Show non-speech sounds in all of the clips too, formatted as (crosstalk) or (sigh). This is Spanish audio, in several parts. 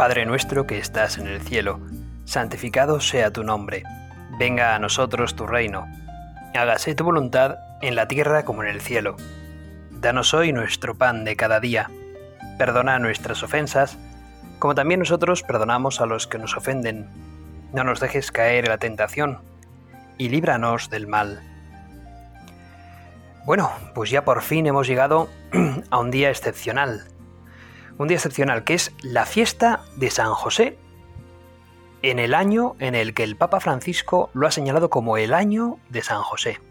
Padre nuestro que estás en el cielo, santificado sea tu nombre, venga a nosotros tu reino, hágase tu voluntad en la tierra como en el cielo. Danos hoy nuestro pan de cada día, perdona nuestras ofensas, como también nosotros perdonamos a los que nos ofenden. No nos dejes caer en la tentación, y líbranos del mal. Bueno, pues ya por fin hemos llegado (clears throat) a un día excepcional. Un día excepcional que es la fiesta de San José, en el año en el que el Papa Francisco lo ha señalado como el año de San José.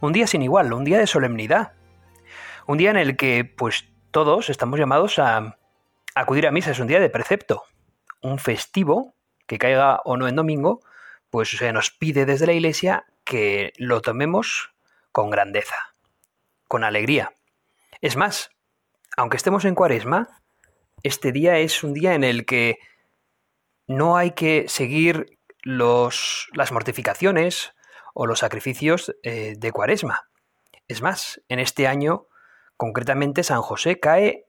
Un día sin igual, un día de solemnidad. Un día en el que pues todos estamos llamados a acudir a misa, es un día de precepto. Un festivo, que caiga o no en domingo, pues se nos pide desde la Iglesia que lo tomemos con grandeza, con alegría. Es más, aunque estemos en cuaresma, este día es un día en el que no hay que seguir los, las mortificaciones o los sacrificios eh, de cuaresma. Es más, en este año, concretamente, San José cae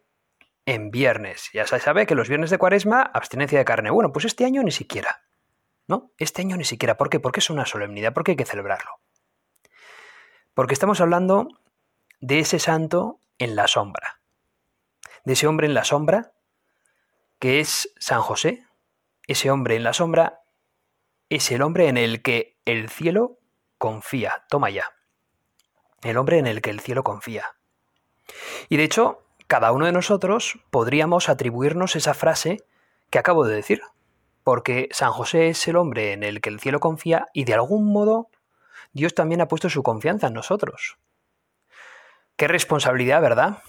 en viernes. Ya se sabe que los viernes de cuaresma, abstinencia de carne. Bueno, pues este año ni siquiera. ¿no? Este año ni siquiera. ¿Por qué? Porque es una solemnidad, porque hay que celebrarlo. Porque estamos hablando de ese santo en la sombra. De ese hombre en la sombra, que es San José. Ese hombre en la sombra es el hombre en el que el cielo confía. Toma ya. El hombre en el que el cielo confía. Y de hecho, cada uno de nosotros podríamos atribuirnos esa frase que acabo de decir porque San José es el hombre en el que el cielo confía y de algún modo Dios también ha puesto su confianza en nosotros. Qué responsabilidad, ¿verdad?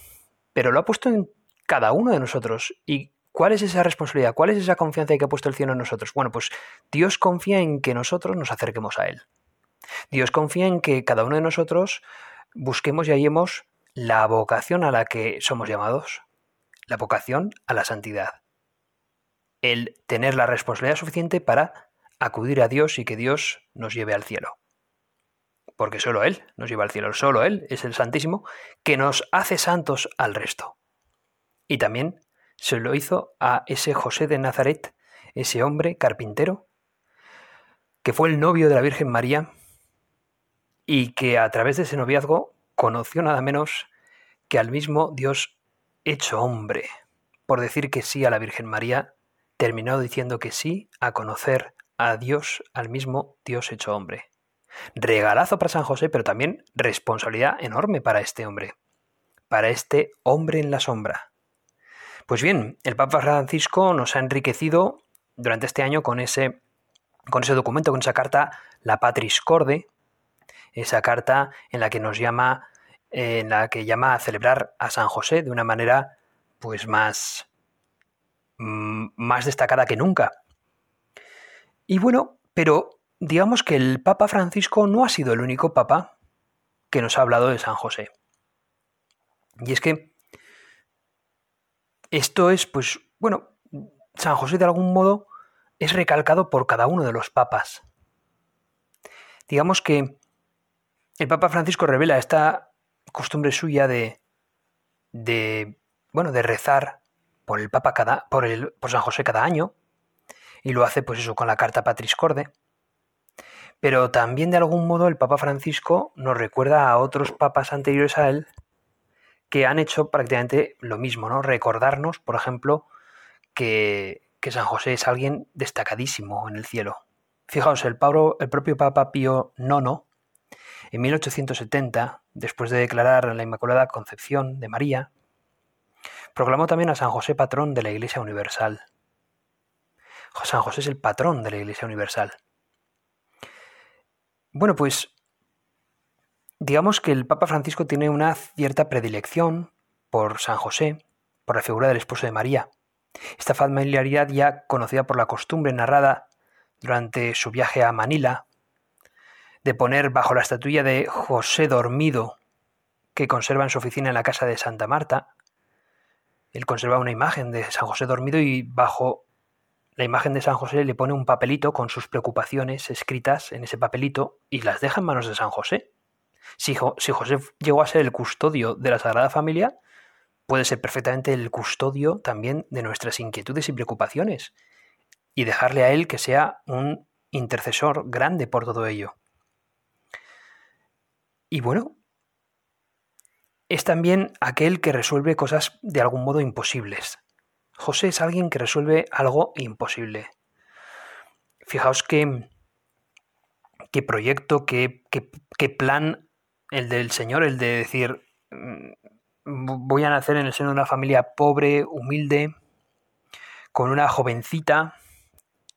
Pero lo ha puesto en cada uno de nosotros. ¿Y cuál es esa responsabilidad? ¿Cuál es esa confianza que ha puesto el cielo en nosotros? Bueno, pues Dios confía en que nosotros nos acerquemos a Él. Dios confía en que cada uno de nosotros busquemos y hallemos la vocación a la que somos llamados, la vocación a la santidad el tener la responsabilidad suficiente para acudir a Dios y que Dios nos lleve al cielo. Porque solo Él nos lleva al cielo, solo Él es el Santísimo que nos hace santos al resto. Y también se lo hizo a ese José de Nazaret, ese hombre carpintero, que fue el novio de la Virgen María y que a través de ese noviazgo conoció nada menos que al mismo Dios hecho hombre, por decir que sí a la Virgen María terminó diciendo que sí a conocer a Dios, al mismo Dios hecho hombre. Regalazo para San José, pero también responsabilidad enorme para este hombre, para este hombre en la sombra. Pues bien, el Papa Francisco nos ha enriquecido durante este año con ese, con ese documento, con esa carta, la Patris Corde, esa carta en la que nos llama, en la que llama a celebrar a San José de una manera pues más, Mm, más destacada que nunca. Y bueno, pero digamos que el Papa Francisco no ha sido el único Papa que nos ha hablado de San José. Y es que esto es, pues, bueno, San José de algún modo es recalcado por cada uno de los papas. Digamos que el Papa Francisco revela esta costumbre suya de, de bueno, de rezar por el Papa cada, por, el, por San José cada año, y lo hace pues eso con la carta Patris Corde. Pero también de algún modo el Papa Francisco nos recuerda a otros papas anteriores a él que han hecho prácticamente lo mismo, ¿no? Recordarnos, por ejemplo, que, que San José es alguien destacadísimo en el cielo. Fijaos, el, Pablo, el propio Papa Pío IX, en 1870, después de declarar la Inmaculada Concepción de María, Proclamó también a San José patrón de la Iglesia Universal. San José es el patrón de la Iglesia Universal. Bueno, pues digamos que el Papa Francisco tiene una cierta predilección por San José, por la figura del esposo de María. Esta familiaridad ya conocida por la costumbre narrada durante su viaje a Manila, de poner bajo la estatuilla de José dormido que conserva en su oficina en la casa de Santa Marta, él conserva una imagen de San José dormido y bajo la imagen de San José le pone un papelito con sus preocupaciones escritas en ese papelito y las deja en manos de San José. Si, si José llegó a ser el custodio de la Sagrada Familia, puede ser perfectamente el custodio también de nuestras inquietudes y preocupaciones y dejarle a Él que sea un intercesor grande por todo ello. Y bueno, es también aquel que resuelve cosas de algún modo imposibles. José es alguien que resuelve algo imposible. Fijaos qué, qué proyecto, qué, qué plan el del Señor, el de decir, mm, voy a nacer en el seno de una familia pobre, humilde, con una jovencita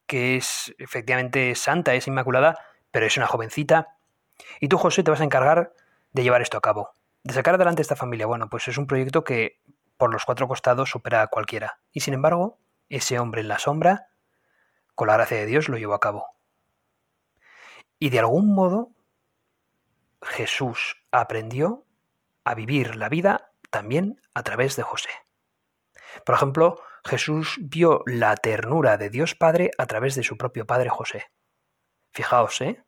que es efectivamente santa, es inmaculada, pero es una jovencita. Y tú, José, te vas a encargar de llevar esto a cabo, de sacar adelante esta familia. Bueno, pues es un proyecto que por los cuatro costados supera a cualquiera. Y sin embargo, ese hombre en la sombra, con la gracia de Dios, lo llevó a cabo. Y de algún modo, Jesús aprendió a vivir la vida también a través de José. Por ejemplo, Jesús vio la ternura de Dios Padre a través de su propio Padre José. Fijaos, ¿eh?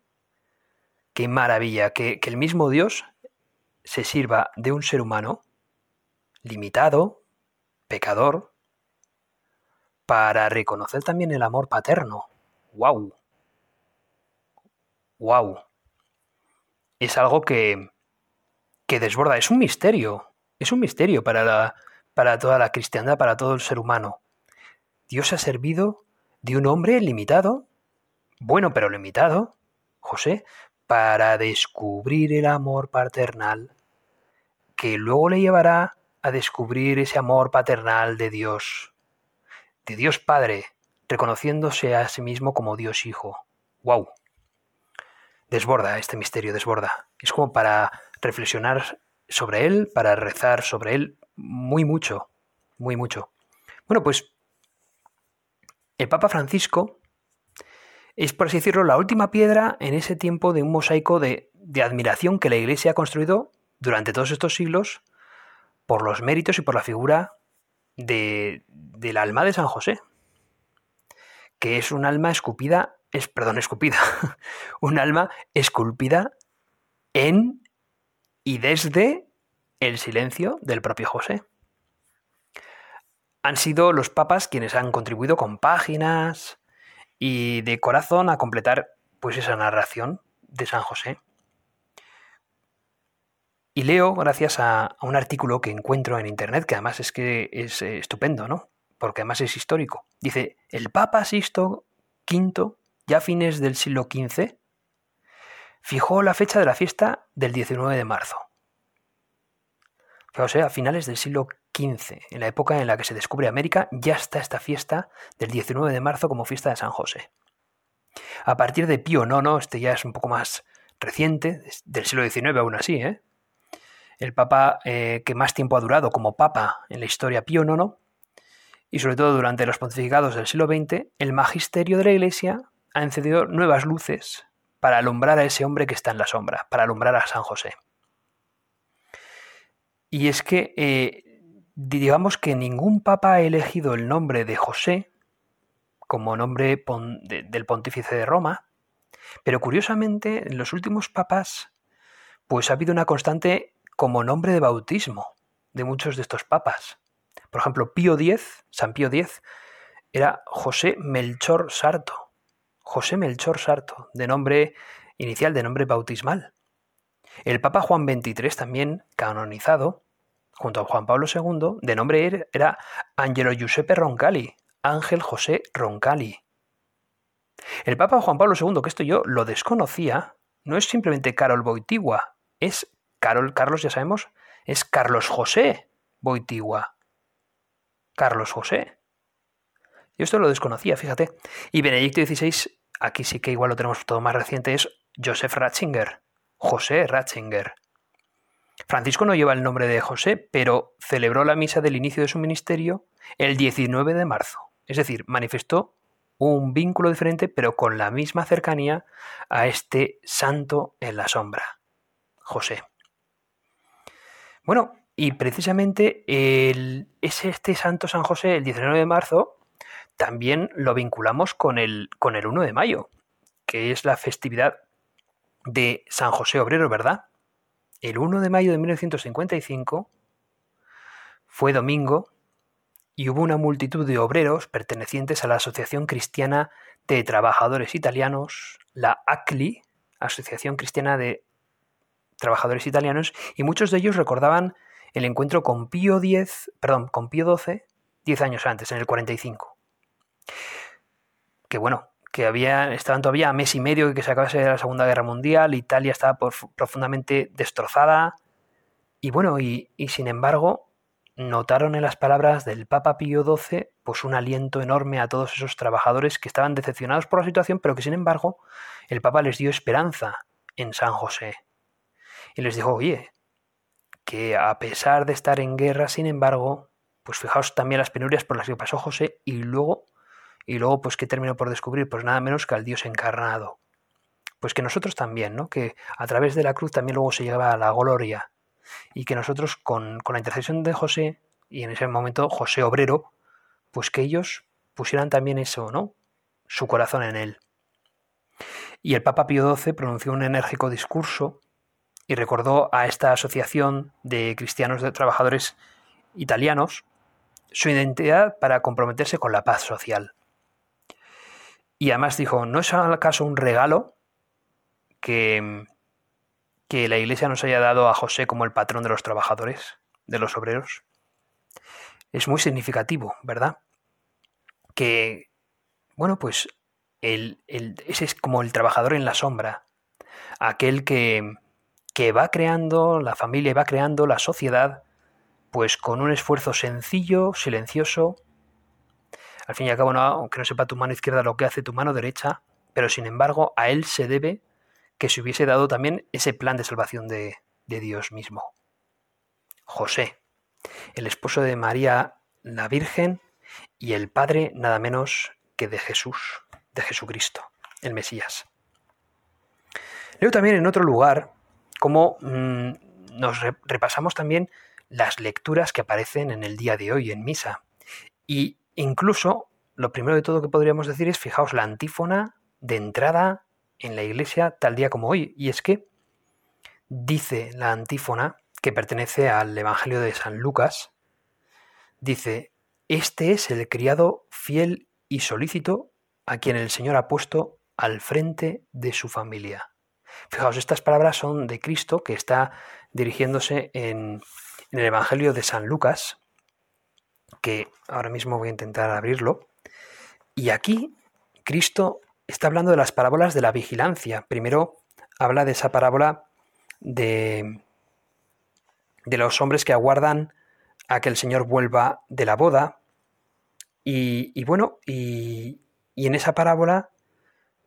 Qué maravilla que, el mismo Dios se sirva de un ser humano limitado, pecador, para reconocer también el amor paterno. ¡Wow! ¡Wow! Es algo que, que desborda, es un misterio, es un misterio para la, para toda la cristiandad, para todo el ser humano. Dios ha servido de un hombre limitado, bueno pero limitado, José, para descubrir el amor paternal, que luego le llevará a descubrir ese amor paternal de Dios, de Dios Padre, reconociéndose a sí mismo como Dios Hijo. ¡Wow! Desborda este misterio, desborda. Es como para reflexionar sobre él, para rezar sobre él, muy mucho, muy mucho. Bueno, pues el Papa Francisco es, por así decirlo, la última piedra en ese tiempo de un mosaico de, admiración que la Iglesia ha construido durante todos estos siglos por los méritos y por la figura de, del alma de San José, que es un alma escupida, es, perdón, escupida, (laughs) un alma esculpida en y desde el silencio del propio José. Han sido los papas quienes han contribuido con páginas y de corazón a completar pues esa narración de San José. Y leo gracias a, un artículo que encuentro en internet, que además es que es eh, estupendo, ¿no? Porque además es histórico. Dice, el Papa Sisto V, ya a fines del siglo XV, fijó la fecha de la fiesta del 19 de marzo. O sea, a finales del siglo XV, en la época en la que se descubre América, ya está esta fiesta del 19 de marzo como fiesta de San José. A partir de Pío IX, este ya es un poco más reciente, del siglo XIX aún así, ¿eh? el papa eh, que más tiempo ha durado como papa en la historia Pío IX, y sobre todo durante los pontificados del siglo XX, el magisterio de la Iglesia ha encendido nuevas luces para alumbrar a ese hombre que está en la sombra, para alumbrar a San José. Y es que eh, digamos que ningún papa ha elegido el nombre de José como nombre del pontífice de Roma, pero curiosamente en los últimos papas pues ha habido una constante como nombre de bautismo de muchos de estos papas. Por ejemplo, Pío X, San Pío X, era José Melchor Sarto. José Melchor Sarto, de nombre inicial, de nombre bautismal. El Papa Juan XXIII, también canonizado, junto a Juan Pablo II, de nombre era Angelo Giuseppe Roncalli, Ángel José Roncalli. El Papa Juan Pablo II, que esto yo lo desconocía, no es simplemente Carol Boitigua, es Carol, Carlos, ya sabemos, es Carlos José Boitigua. Carlos José. Yo esto lo desconocía, fíjate. Y Benedicto XVI, aquí sí que igual lo tenemos todo más reciente, es Joseph Ratzinger. José Ratzinger. Francisco no lleva el nombre de José, pero celebró la misa del inicio de su ministerio el 19 de marzo. Es decir, manifestó un vínculo diferente, pero con la misma cercanía a este santo en la sombra, José. Bueno, y precisamente el, es este santo San José, el 19 de marzo, también lo vinculamos con el, con el 1 de mayo, que es la festividad de San José Obrero, ¿verdad? El 1 de mayo de 1955 Fue domingo y hubo una multitud de obreros pertenecientes a la Asociación Cristiana de Trabajadores Italianos, la ACLI, Asociación Cristiana de Trabajadores Italianos, y muchos de ellos recordaban el encuentro con Pío X, perdón, con Pío XII, diez años antes, en el 45. Que bueno, que había, estaban todavía a mes y medio que se acabase la Segunda Guerra Mundial, Italia estaba profundamente destrozada, y bueno, y, y sin embargo, notaron en las palabras del Papa Pío XII pues un aliento enorme a todos esos trabajadores que estaban decepcionados por la situación, pero que sin embargo el Papa les dio esperanza en San José. Y les dijo, oye, que a pesar de estar en guerra, sin embargo, pues fijaos también las penurias por las que pasó José y luego, y luego pues que terminó por descubrir, pues nada menos que al Dios encarnado. Pues que nosotros también, ¿no? Que a través de la cruz también luego se llegaba a la gloria y que nosotros con, con la intercesión de José, y en ese momento José obrero, pues que ellos pusieran también eso, ¿no? Su corazón en él. Y el Papa Pío XII pronunció un enérgico discurso y recordó a esta asociación de cristianos de trabajadores italianos su identidad para comprometerse con la paz social. Y además dijo, ¿no es acaso un regalo que, que la Iglesia nos haya dado a José como el patrón de los trabajadores, de los obreros? Es muy significativo, ¿verdad? Que, bueno, pues el, ese es como el trabajador en la sombra, aquel que, que va creando la familia, va creando la sociedad, pues con un esfuerzo sencillo, silencioso. Al fin y al cabo, aunque no sepa tu mano izquierda lo que hace tu mano derecha, pero sin embargo a él se debe que se hubiese dado también ese plan de salvación de, Dios mismo. José, el esposo de María la Virgen y el padre nada menos que de Jesús, de Jesucristo, el Mesías. Leo también en otro lugar cómo mm, nos repasamos también las lecturas que aparecen en el día de hoy en misa. Y incluso lo primero de todo que podríamos decir es, fijaos, la antífona de entrada en la iglesia tal día como hoy. Y es que dice la antífona, que pertenece al Evangelio de San Lucas, dice, este es el criado fiel y solícito a quien el Señor ha puesto al frente de su familia. Fijaos, estas palabras son de Cristo que está dirigiéndose en, en el Evangelio de San Lucas, que ahora mismo voy a intentar abrirlo. Y aquí Cristo está hablando de las parábolas de la vigilancia. Primero habla de esa parábola de, de los hombres que aguardan a que el Señor vuelva de la boda. Y, bueno, y, y, en esa parábola,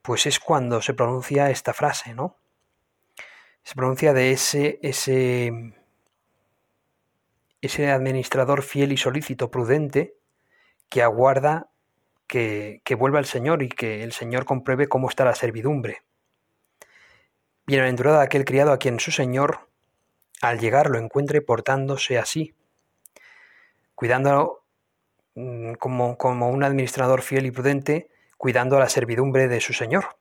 pues es cuando se pronuncia esta frase, ¿no? Se pronuncia de ese, ese, ese administrador fiel y solícito, prudente, que aguarda que, vuelva el Señor y que el Señor compruebe cómo está la servidumbre. Bienaventurado aquel criado a quien su Señor, al llegar, lo encuentre portándose así, cuidando mm, como, como un administrador fiel y prudente, cuidando a la servidumbre de su Señor.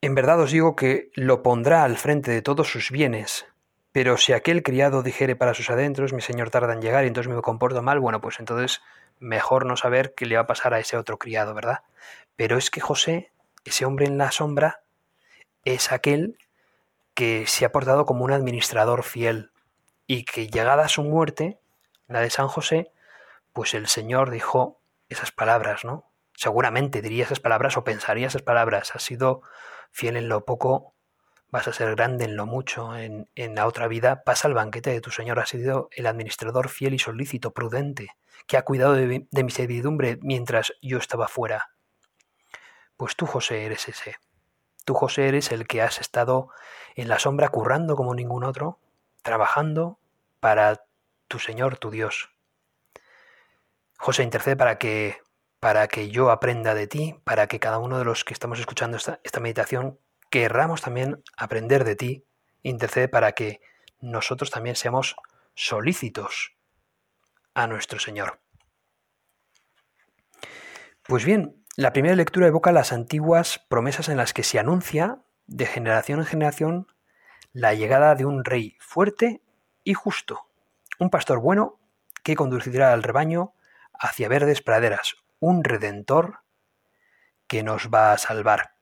En verdad os digo que lo pondrá al frente de todos sus bienes, pero si aquel criado dijere para sus adentros, mi señor tarda en llegar y entonces me comporto mal, bueno, pues entonces mejor no saber qué le va a pasar a ese otro criado, ¿verdad? Pero es que José, ese hombre en la sombra, es aquel que se ha portado como un administrador fiel y que llegada su muerte, la de San José, pues el Señor dijo esas palabras, ¿no? Seguramente diría esas palabras o pensaría esas palabras. Has sido fiel en lo poco, vas a ser grande en lo mucho. En, en la otra vida pasa el banquete de tu Señor. Has sido el administrador fiel y solícito, prudente que ha cuidado de, mi servidumbre mientras yo estaba fuera. Pues tú, José, eres ese. Tú, José, eres el que has estado en la sombra currando como ningún otro, trabajando para tu Señor, tu Dios. José, intercede para que, para que yo aprenda de ti, para que cada uno de los que estamos escuchando esta, esta meditación querramos también aprender de ti. Intercede para que nosotros también seamos solícitos a nuestro Señor. Pues bien, la primera lectura evoca las antiguas promesas en las que se anuncia de generación en generación la llegada de un rey fuerte y justo, un pastor bueno que conducirá al rebaño hacia verdes praderas, un redentor que nos va a salvar.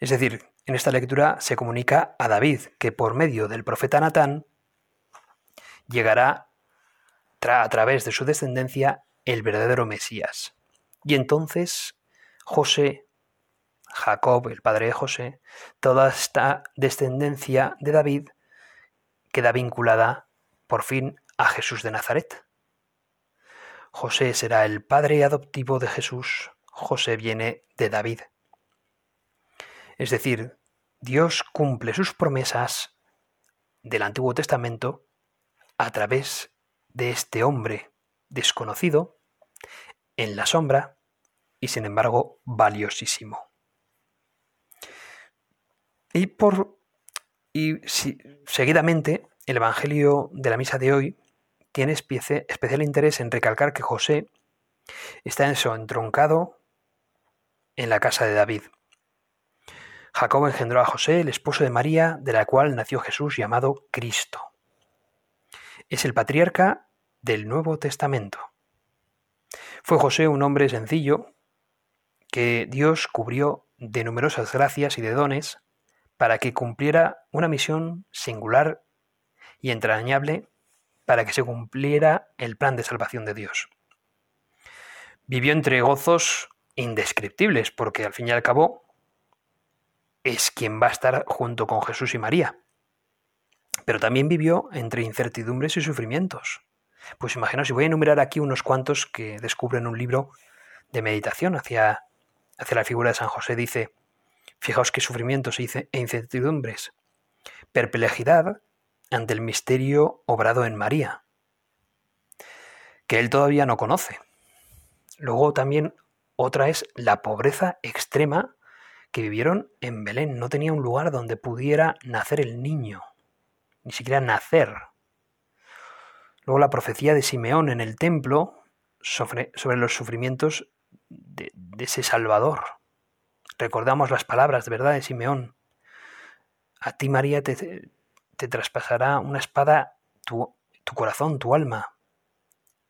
Es decir, en esta lectura se comunica a David que por medio del profeta Natán llegará a través de su descendencia el verdadero Mesías. Y entonces José, Jacob, el padre de José, toda esta descendencia de David queda vinculada por fin a Jesús de Nazaret. José será el padre adoptivo de Jesús. José viene de David. Es decir, Dios cumple sus promesas del Antiguo Testamento a través de este hombre desconocido, en la sombra y sin embargo valiosísimo. Y por y seguidamente el Evangelio de la misa de hoy tiene especial interés en recalcar que José está en su entroncado en la casa de David. Jacob engendró a José, el esposo de María, de la cual nació Jesús llamado Cristo. Es el patriarca del Nuevo Testamento. Fue José un hombre sencillo que Dios cubrió de numerosas gracias y de dones para que cumpliera una misión singular y entrañable para que se cumpliera el plan de salvación de Dios. Vivió entre gozos indescriptibles, porque al fin y al cabo es quien va a estar junto con Jesús y María. Pero también vivió entre incertidumbres y sufrimientos. Pues imaginaos, si voy a enumerar aquí unos cuantos que descubren un libro de meditación hacia, hacia la figura de San José, dice, fijaos qué sufrimientos e incertidumbres, perplejidad ante el misterio obrado en María, que él todavía no conoce. Luego también otra es la pobreza extrema que vivieron en Belén. No tenía un lugar donde pudiera nacer el niño, ni siquiera nacer. Luego la profecía de Simeón en el templo sobre, los sufrimientos de, ese Salvador. Recordamos las palabras de verdad de Simeón. A ti María te, te traspasará una espada tu, tu corazón, tu alma.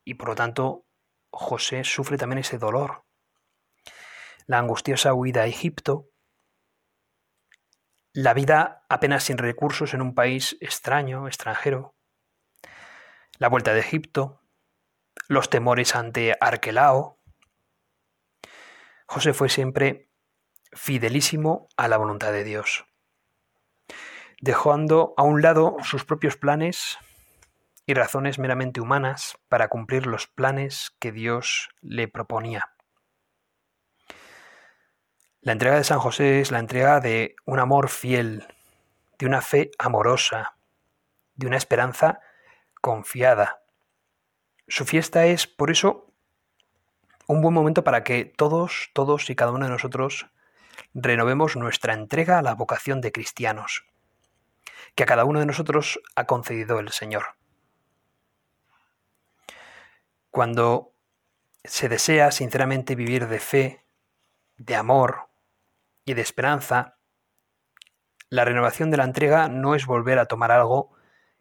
Y por lo tanto, José sufre también ese dolor. La angustiosa huida a Egipto, la vida apenas sin recursos en un país extraño, extranjero, la vuelta de Egipto, los temores ante Arquelao. José fue siempre fidelísimo a la voluntad de Dios dejando a un lado sus propios planes y razones meramente humanas para cumplir los planes que Dios le proponía. La entrega de San José es la entrega de un amor fiel, de una fe amorosa, de una esperanza confiada. Su fiesta es, por eso, un buen momento para que todos, todos y cada uno de nosotros renovemos nuestra entrega a la vocación de cristianos que a cada uno de nosotros ha concedido el Señor. Cuando se desea sinceramente vivir de fe, de amor y de esperanza, la renovación de la entrega no es volver a tomar algo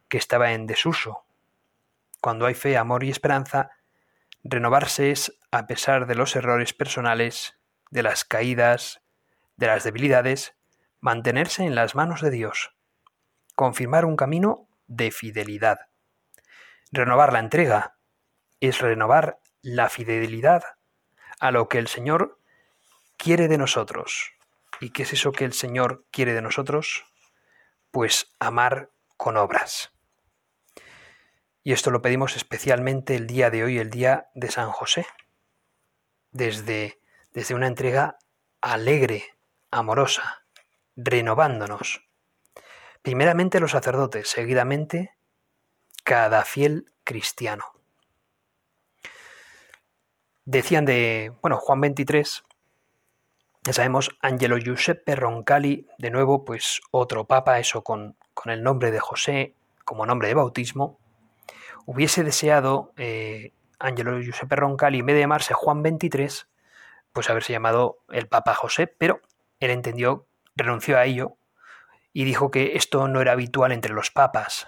que estaba en desuso. Cuando hay fe, amor y esperanza, renovarse es, a pesar de los errores personales, de las caídas, de las debilidades, mantenerse en las manos de Dios confirmar un camino de fidelidad. Renovar la entrega es renovar la fidelidad a lo que el Señor quiere de nosotros. ¿Y qué es eso que el Señor quiere de nosotros? Pues amar con obras. Y esto lo pedimos especialmente el día de hoy, el día de San José, desde, desde una entrega alegre, amorosa, renovándonos primeramente los sacerdotes, seguidamente cada fiel cristiano. Decían de, bueno, Juan 23, ya sabemos, Angelo Giuseppe Roncalli, de nuevo, pues otro papa, eso con, con el nombre de José como nombre de bautismo, hubiese deseado eh, Angelo Giuseppe Roncalli, en vez de llamarse Juan 23, pues haberse llamado el Papa José, pero él entendió, renunció a ello y dijo que esto no era habitual entre los papas.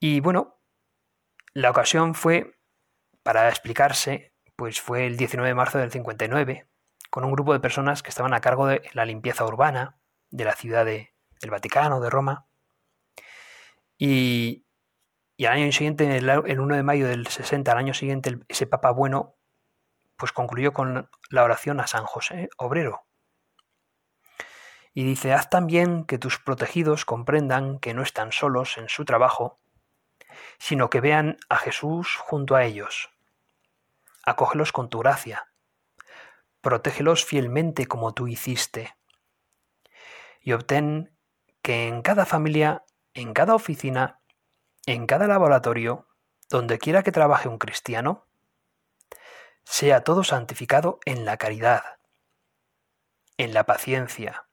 Y bueno, la ocasión fue, para explicarse, pues fue el 19 de marzo del 59, con un grupo de personas que estaban a cargo de la limpieza urbana de la ciudad de, del Vaticano, de Roma. Y, al año siguiente, el 1 de mayo del 60, al año siguiente, ese Papa bueno, pues concluyó con la oración a San José Obrero. Y dice, haz también que tus protegidos comprendan que no están solos en su trabajo, sino que vean a Jesús junto a ellos acógelos con tu gracia, protégelos fielmente como tú hiciste, y obtén que en cada familia, en cada oficina, en cada laboratorio, donde quiera que trabaje un cristiano, sea todo santificado en la caridad, en la paciencia,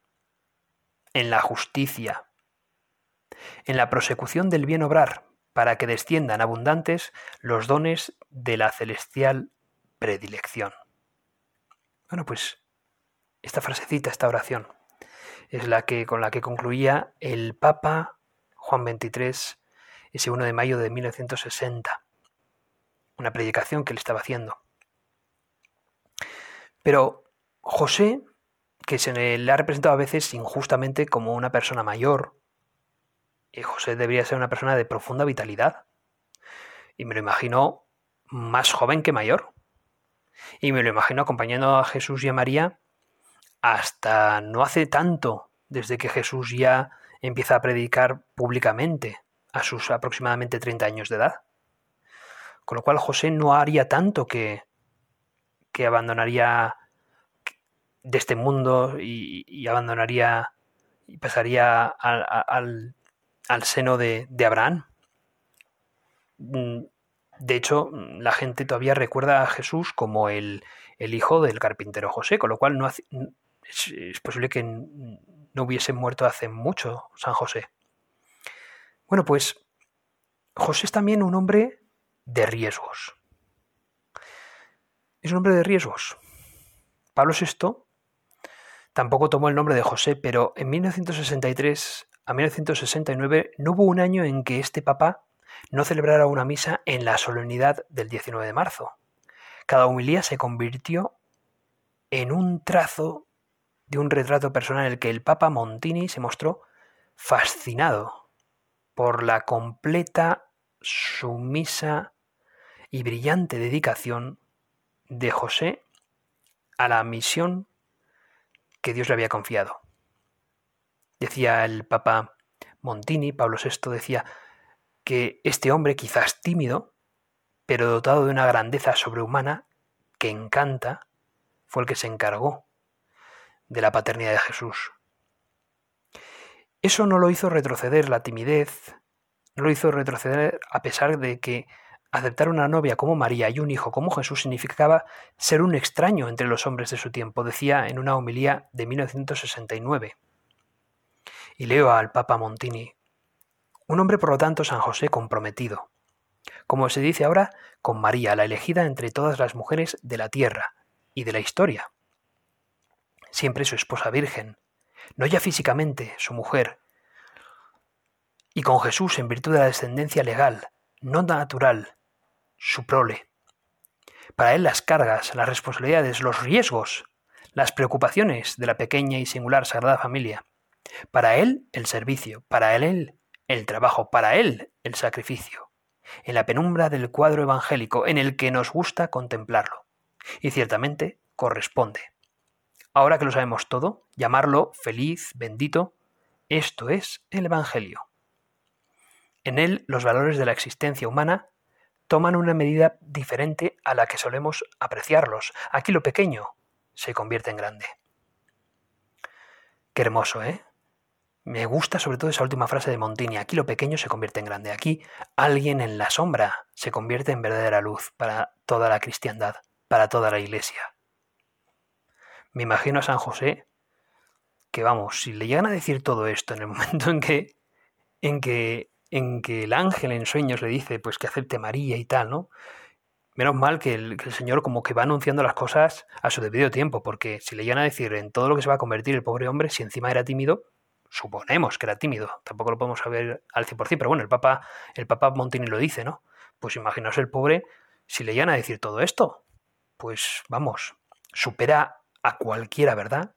en la justicia, en la prosecución del bien obrar, para que desciendan abundantes los dones de la celestial predilección. Bueno, pues esta frasecita, esta oración, es la que con la que concluía el Papa Juan XXIII ese 1 de mayo de 1960. Una predicación que le estaba haciendo. Pero José, que se le ha representado a veces injustamente como una persona mayor, y José debería ser una persona de profunda vitalidad. Y me lo imagino más joven que mayor. Y me lo imagino acompañando a Jesús y a María hasta no hace tanto, desde que Jesús ya empieza a predicar públicamente a sus aproximadamente 30 años de edad. Con lo cual José no haría tanto que, que abandonaría de este mundo y, abandonaría y pasaría al, al, seno de, de Abraham. Mm, de hecho, la gente todavía recuerda a Jesús como el, hijo del carpintero José, con lo cual no es, posible que no hubiese muerto hace mucho San José. Bueno, pues José es también un hombre de riesgos. Es un hombre de riesgos. Pablo VI tampoco tomó el nombre de José, pero en 1963 a 1969 no hubo un año en que este papa no celebrara una misa en la solemnidad del 19 de marzo. Cada humilía se convirtió en un trazo de un retrato personal en el que el Papa Montini se mostró fascinado por la completa, sumisa y brillante dedicación de José a la misión que Dios le había confiado. Decía el Papa Montini, Pablo VI decía, que este hombre, quizás tímido, pero dotado de una grandeza sobrehumana que encanta, fue el que se encargó de la paternidad de Jesús. Eso no lo hizo retroceder la timidez, no lo hizo retroceder a pesar de que aceptar una novia como María y un hijo como Jesús significaba ser un extraño entre los hombres de su tiempo, decía en una homilía de 1969. Y leo al Papa Montini, un hombre, por lo tanto, San José comprometido. Como se dice ahora, con María, la elegida entre todas las mujeres de la tierra y de la historia. Siempre su esposa virgen, no ya físicamente, su mujer. Y con Jesús en virtud de la descendencia legal, no natural, su prole. Para él las cargas, las responsabilidades, los riesgos, las preocupaciones de la pequeña y singular Sagrada Familia. Para él el servicio, para él el trabajo, para Él el sacrificio, en la penumbra del cuadro evangélico en el que nos gusta contemplarlo. Y ciertamente corresponde. Ahora que lo sabemos todo, llamarlo feliz, bendito, esto es el Evangelio. En él los valores de la existencia humana toman una medida diferente a la que solemos apreciarlos. Aquí lo pequeño se convierte en grande. Qué hermoso, ¿eh? Me gusta sobre todo esa última frase de Montini. Aquí lo pequeño se convierte en grande. Aquí alguien en la sombra se convierte en verdadera luz para toda la cristiandad, para toda la iglesia. Me imagino a San José que, vamos, si le llegan a decir todo esto en el (laughs) momento en que, en que, en que el ángel en sueños le dice pues que acepte María y tal, ¿no? Menos mal que el, que el, Señor como que va anunciando las cosas a su debido tiempo, porque si le llegan a decir en todo lo que se va a convertir el pobre hombre, si encima era tímido, suponemos que era tímido, tampoco lo podemos saber al 100%, pero bueno, el Papa, el Papa Montini lo dice, ¿no? Pues imaginaos el pobre si le iban a decir todo esto. Pues vamos, supera a cualquiera, ¿verdad?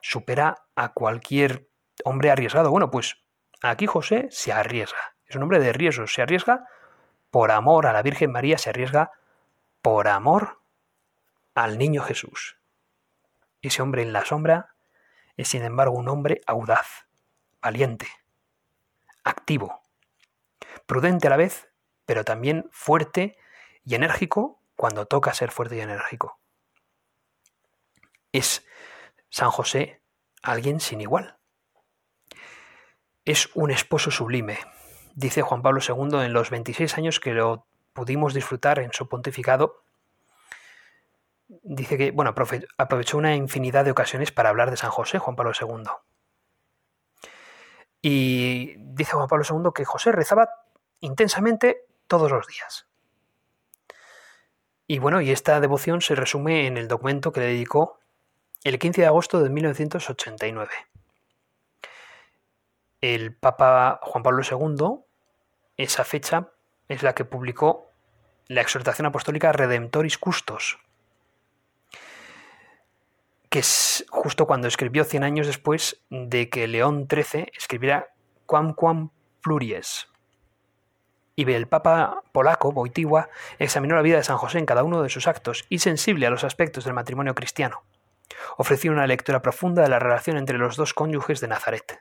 Supera a cualquier hombre arriesgado. Bueno, pues aquí José se arriesga. Es un hombre de riesgo. Se arriesga por amor a la Virgen María, se arriesga por amor al niño Jesús. Ese hombre en la sombra es sin embargo un hombre audaz, valiente, activo, prudente a la vez, pero también fuerte y enérgico cuando toca ser fuerte y enérgico. Es San José alguien sin igual. Es un esposo sublime, dice Juan Pablo II en los 26 años que lo pudimos disfrutar en su pontificado. Dice que, bueno, aprovechó una infinidad de ocasiones para hablar de San José, Juan Pablo II. Y dice Juan Pablo II que José rezaba intensamente todos los días. Y bueno, y esta devoción se resume en el documento que le dedicó el 15 de agosto de 1989. El Papa Juan Pablo II, esa fecha es la que publicó la exhortación apostólica Redemptoris Custos, que es justo cuando escribió 100 años después de que León XIII escribiera Quam Quam Pluries. Y el Papa polaco, Wojtyła, examinó la vida de San José en cada uno de sus actos y sensible a los aspectos del matrimonio cristiano. Ofreció una lectura profunda de la relación entre los dos cónyuges de Nazaret.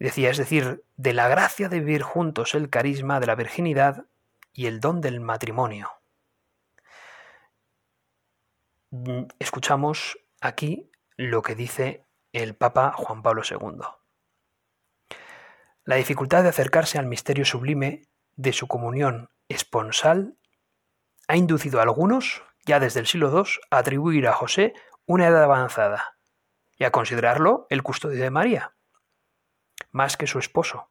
Decía, es decir, de la gracia de vivir juntos el carisma de la virginidad y el don del matrimonio. Escuchamos aquí lo que dice el Papa Juan Pablo II. La dificultad de acercarse al misterio sublime de su comunión esponsal ha inducido a algunos, ya desde el siglo II, a atribuir a José una edad avanzada y a considerarlo el custodio de María más que su esposo.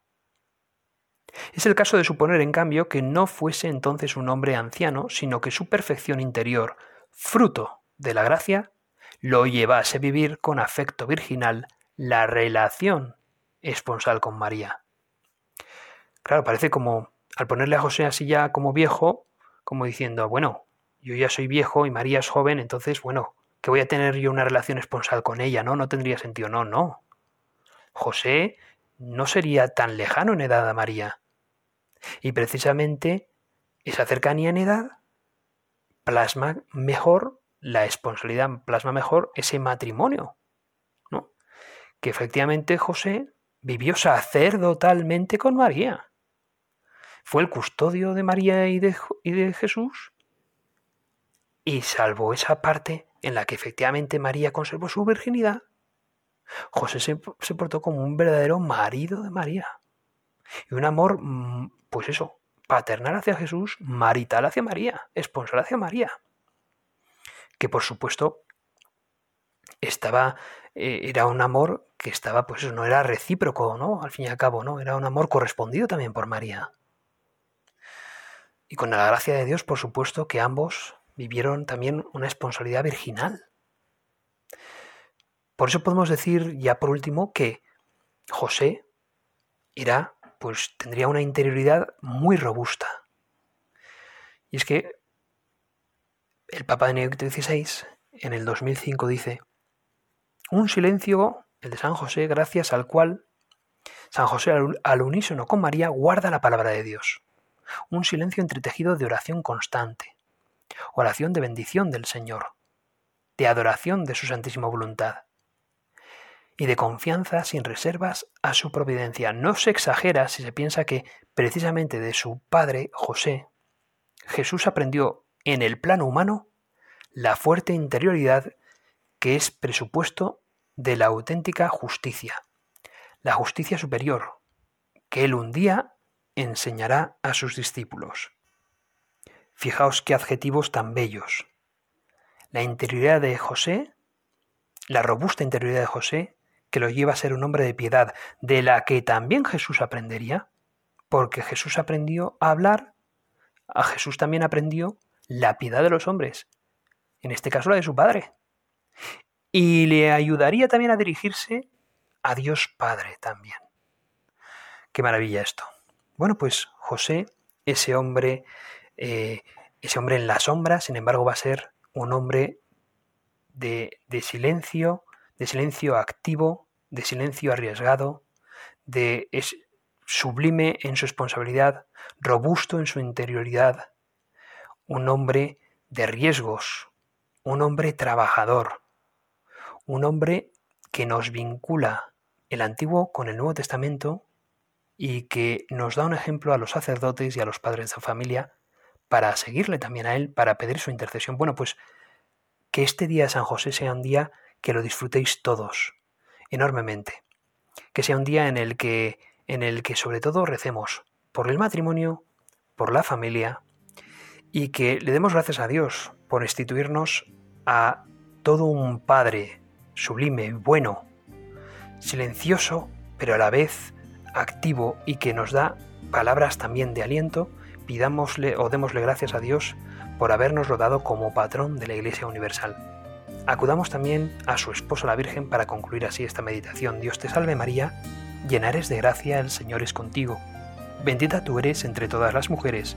Es el caso de suponer, en cambio, que no fuese entonces un hombre anciano, sino que su perfección interior, fruto de la gracia, lo llevase a vivir con afecto virginal la relación esponsal con María. Claro, parece como, al ponerle a José así ya como viejo, como diciendo, bueno, yo ya soy viejo y María es joven, entonces, bueno, que voy a tener yo una relación esponsal con ella, ¿no? No tendría sentido, no, no. José no sería tan lejano en edad a María. Y precisamente esa cercanía en edad plasma mejor la esponsalidad, plasma mejor ese matrimonio, ¿no? Que efectivamente José vivió sacerdotalmente con María. Fue el custodio de María y de, Jesús y salvó esa parte en la que efectivamente María conservó su virginidad José se, portó como un verdadero marido de María. Y un amor, mm, pues eso, paternal hacia Jesús, marital hacia María, esponsal hacia María. Que por supuesto estaba, eh, era un amor que estaba, pues no era recíproco, ¿no? Al fin y al cabo, ¿no? Era un amor correspondido también por María. Y con la gracia de Dios, por supuesto, que ambos vivieron también una esponsalidad virginal. Por eso podemos decir, ya por último, que José era, pues tendría una interioridad muy robusta. Y es que el Papa Benedicto XVI en el 2005 dice, un silencio, el de San José, gracias al cual San José al unísono con María guarda la palabra de Dios. Un silencio entretejido de oración constante, oración de bendición del Señor, de adoración de su santísima voluntad y de confianza sin reservas a su providencia. No se exagera si se piensa que precisamente de su padre José, Jesús aprendió en el plano humano la fuerte interioridad que es presupuesto de la auténtica justicia, la justicia superior, que él un día enseñará a sus discípulos. Fijaos qué adjetivos tan bellos. La interioridad de José, la robusta interioridad de José, que lo lleva a ser un hombre de piedad, de la que también Jesús aprendería, porque Jesús aprendió a hablar, a Jesús también aprendió la piedad de los hombres, en este caso la de su padre, y le ayudaría también a dirigirse a Dios Padre también. Qué maravilla esto. Bueno, pues José, ese hombre, eh, ese hombre en la sombra, sin embargo, va a ser un hombre de, de silencio, de silencio activo, de silencio arriesgado, de es sublime en su responsabilidad, robusto en su interioridad, un hombre de riesgos, un hombre trabajador, un hombre que nos vincula el Antiguo con el Nuevo Testamento y que nos da un ejemplo a los sacerdotes y a los padres de familia para seguirle también a él, para pedir su intercesión. Bueno, pues que este día de San José sea un día que lo disfrutéis todos, enormemente. Que sea un día en el que, en el que sobre todo recemos por el matrimonio, por la familia, y que le demos gracias a Dios por instituirnos a todo un Padre sublime, bueno, silencioso, pero a la vez activo y que nos da palabras también de aliento, pidámosle o démosle gracias a Dios por habernos rodado como patrón de la Iglesia Universal. Acudamos también a su esposa la Virgen para concluir así esta meditación. Dios te salve María, llena eres de gracia, el Señor es contigo. Bendita tú eres entre todas las mujeres,